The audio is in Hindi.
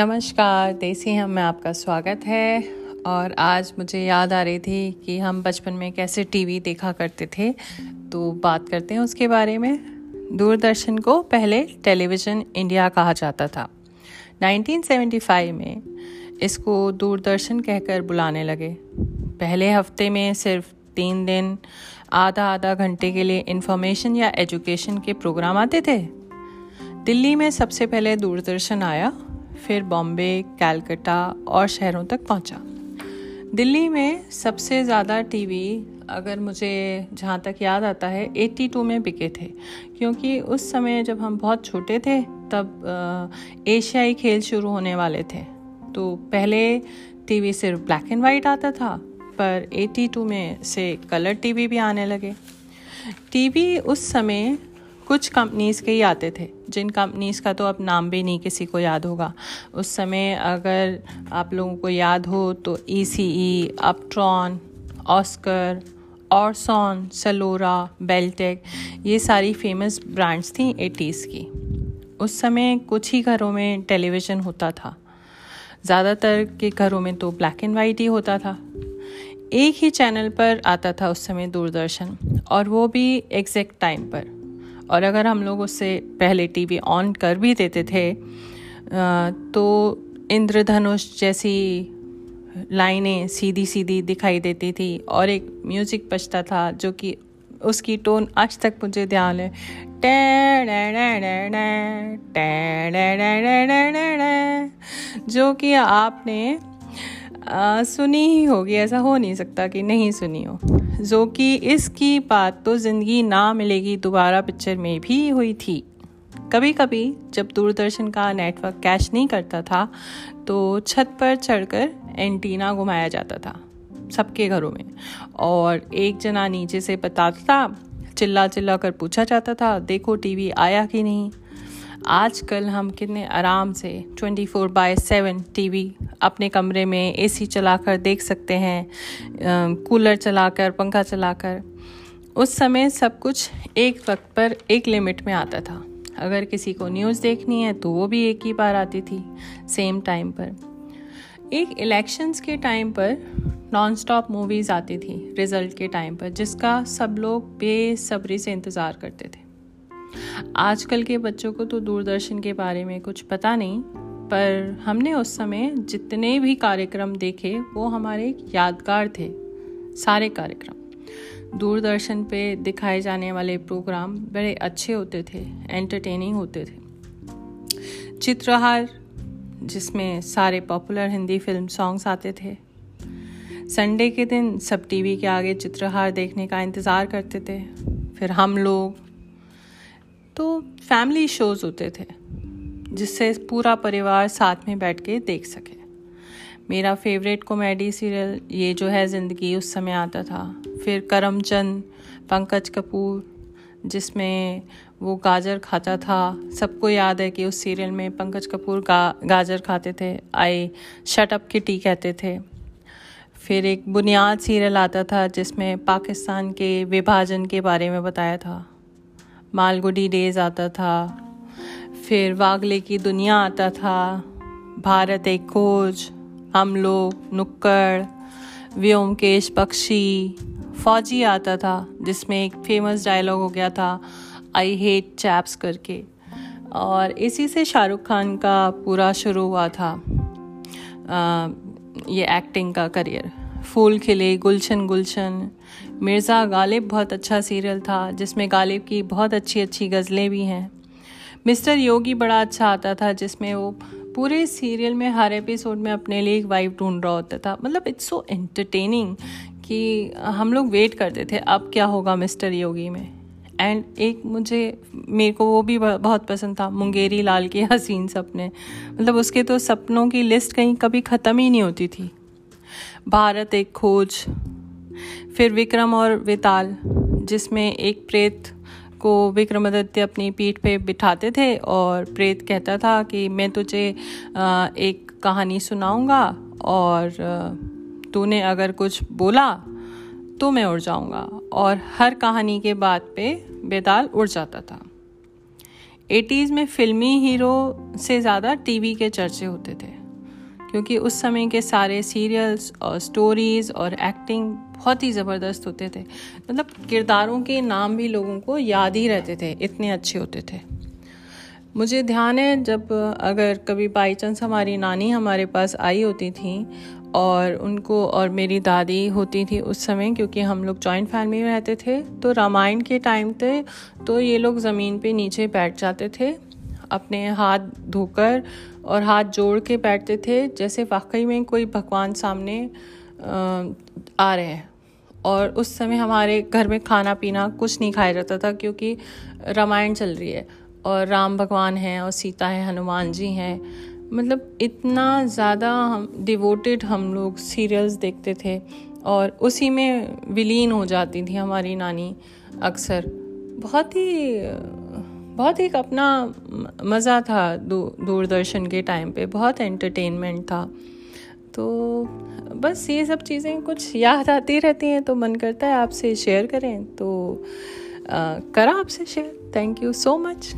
नमस्कार, देसी हम में आपका स्वागत है। और आज मुझे याद आ रही थी कि हम बचपन में कैसे टीवी देखा करते थे। तो बात करते हैं उसके बारे में। दूरदर्शन को पहले टेलीविज़न इंडिया कहा जाता था। 1975 में इसको दूरदर्शन कहकर बुलाने लगे। पहले हफ़्ते में सिर्फ़ तीन दिन आधा आधा घंटे के लिए इन्फॉर्मेशन या एजुकेशन के प्रोग्राम आते थे। दिल्ली में सबसे पहले दूरदर्शन आया। फिर बॉम्बे, कैलकटा और शहरों तक पहुँचा। दिल्ली में सबसे ज़्यादा टीवी, अगर मुझे जहाँ तक याद आता है 82 में बिके थे। क्योंकि उस समय जब हम बहुत छोटे थे, तब एशियाई खेल शुरू होने वाले थे। तो पहले टीवी सिर्फ़ ब्लैक एंड वाइट आता था, पर 82 में से कलर टीवी भी आने लगे। टीवी उस समय कुछ कंपनीज़ के ही आते थे। जिन कंपनीज़ का तो अब नाम भी नहीं किसी को याद होगा। उस समय अगर आप लोगों को याद हो तो E C E Uptron Oscar Orson Salora Beltek ये सारी फ़ेमस ब्रांड्स थी एटीज़ की। उस समय कुछ ही घरों में टेलीविज़न होता था। ज़्यादातर के घरों में तो ब्लैक एंड वाइट ही होता था। एक ही चैनल पर आता था उस समय दूरदर्शन। और वो भी एग्जैक्ट टाइम पर। और अगर हम लोग उससे पहले टीवी ऑन कर भी देते थे तो इंद्रधनुष जैसी लाइनें सीधी सीधी दिखाई देती थी और एक म्यूज़िक बजता था जो कि उसकी टोन आज तक मुझे ध्यान है जो कि आपने आ, सुनी ही होगी ऐसा हो नहीं सकता कि नहीं सुनी हो। जो कि इसकी बात तो ज़िंदगी ना मिलेगी दोबारा पिक्चर में भी हुई थी। कभी कभी जब दूरदर्शन का नेटवर्क कैश नहीं करता था तो छत पर चढ़कर एंटीना घुमाया जाता था सबके घरों में। और एक जना नीचे से बताता था चिल्ला चिल्ला कर पूछा जाता था देखो टीवी आया कि नहीं? आजकल हम कितने आराम से 24 फोर बाय सेवन टी अपने कमरे में एसी चलाकर देख सकते हैं कूलर चलाकर, पंखा चलाकर। उस समय सब कुछ एक वक्त पर एक लिमिट में आता था। अगर किसी को न्यूज़ देखनी है तो वो भी एक ही बार आती थी सेम टाइम पर। एक इलेक्शंस के टाइम पर नॉन स्टॉप मूवीज़ आती थी रिज़ल्ट के टाइम पर, जिसका सब लोग बेसब्री से इंतज़ार करते थे। आजकल के बच्चों को तो दूरदर्शन के बारे में कुछ पता नहीं, पर हमने उस समय जितने भी कार्यक्रम देखे, वो हमारे यादगार थे। सारे कार्यक्रम। दूरदर्शन पे दिखाए जाने वाले प्रोग्राम बड़े अच्छे होते थे एंटरटेनिंग होते थे। चित्रहार, जिसमें सारे पॉपुलर हिंदी फ़िल्म सॉन्ग्स आते थे। संडे के दिन सब टीवी के आगे चित्रहार देखने का इंतज़ार करते थे। फिर हम लोग तो फैमिली शोज़ होते थे, जिससे पूरा परिवार साथ में बैठ के देख सके। मेरा फेवरेट कॉमेडी सीरियल ये जो है, ज़िंदगी उस समय आता था। फिर करमचंद, पंकज कपूर, जिसमें वो गाजर खाता था। सबको याद है कि उस सीरियल में पंकज कपूर गा, गाजर खाते थे। आई शट अप किटी कहते थे। फिर एक बुनियाद सीरियल आता था, जिसमें पाकिस्तान के विभाजन के बारे में बताया था। मालगुडी डेज़ आता था फिर वागले की दुनिया आता था भारत एक खोज हम लोग नुक्कड़ व्योमकेश पक्षी फौजी आता था जिसमें एक फ़ेमस डायलॉग हो गया था आई हेट चैप्स करके। और इसी से शाहरुख खान का पूरा शुरू हुआ था आ, ये एक्टिंग का करियर फूल खिले, गुलशन गुलशन। मिर्ज़ा गालिब बहुत अच्छा सीरियल था, जिसमें गालिब की बहुत अच्छी अच्छी गज़लें भी हैं। मिस्टर योगी बड़ा अच्छा आता था, जिसमें वो पूरे सीरियल में हर एपिसोड में अपने लिए एक वाइफ ढूंढ रहा होता था। मतलब इट्स सो एंटरटेनिंग कि हम लोग वेट करते थे, अब क्या होगा मिस्टर योगी में? एंड एक मुझे, मेरे को वो भी बहुत पसंद था, मुंगेरी लाल के हसीन सपने। मतलब उसके तो सपनों की लिस्ट कहीं कभी ख़त्म ही नहीं होती थी। भारत एक खोज, फिर विक्रम और विताल, जिसमें एक प्रेत को विक्रमादित्य अपनी पीठ पे बिठाते थे और प्रेत कहता था कि मैं तुझे एक कहानी सुनाऊँगा और तूने अगर कुछ बोला तो मैं उड़ जाऊँगा। और हर कहानी के बाद पे बेताल उड़ जाता था। एटीज़ में फिल्मी हीरो से ज़्यादा टीवी के चर्चे होते थे। क्योंकि उस समय के सारे सीरियल्स और स्टोरीज़ और एक्टिंग बहुत ही ज़बरदस्त होते थे। मतलब किरदारों के नाम भी लोगों को याद ही रहते थे, इतने अच्छे होते थे। मुझे ध्यान है जब अगर कभी बाई चांस हमारी नानी हमारे पास आई होती थी और उनको और मेरी दादी होती थी उस समय, क्योंकि हम लोग जॉइंट फैमिली में रहते थे तो रामायण के टाइम थे तो ये लोग ज़मीन पे नीचे बैठ जाते थे। अपने हाथ धोकर और हाथ जोड़ के बैठते थे, जैसे वाकई में कोई भगवान सामने आ रहे हैं। और उस समय हमारे घर में खाना पीना कुछ नहीं खाया जाता था, क्योंकि रामायण चल रही है और राम भगवान हैं और सीता है, हनुमान जी हैं। मतलब इतना ज़्यादा हम डिवोटेड हम लोग सीरियल्स देखते थे और उसी में विलीन हो जाती थी हमारी नानी अक्सर। बहुत ही बहुत एक अपना मज़ा था दूरदर्शन के टाइम पे बहुत एंटरटेनमेंट था। तो बस ये सब चीज़ें कुछ याद आती रहती हैं तो मन करता है आपसे शेयर करें। तो आ, करा आपसे share thank you so much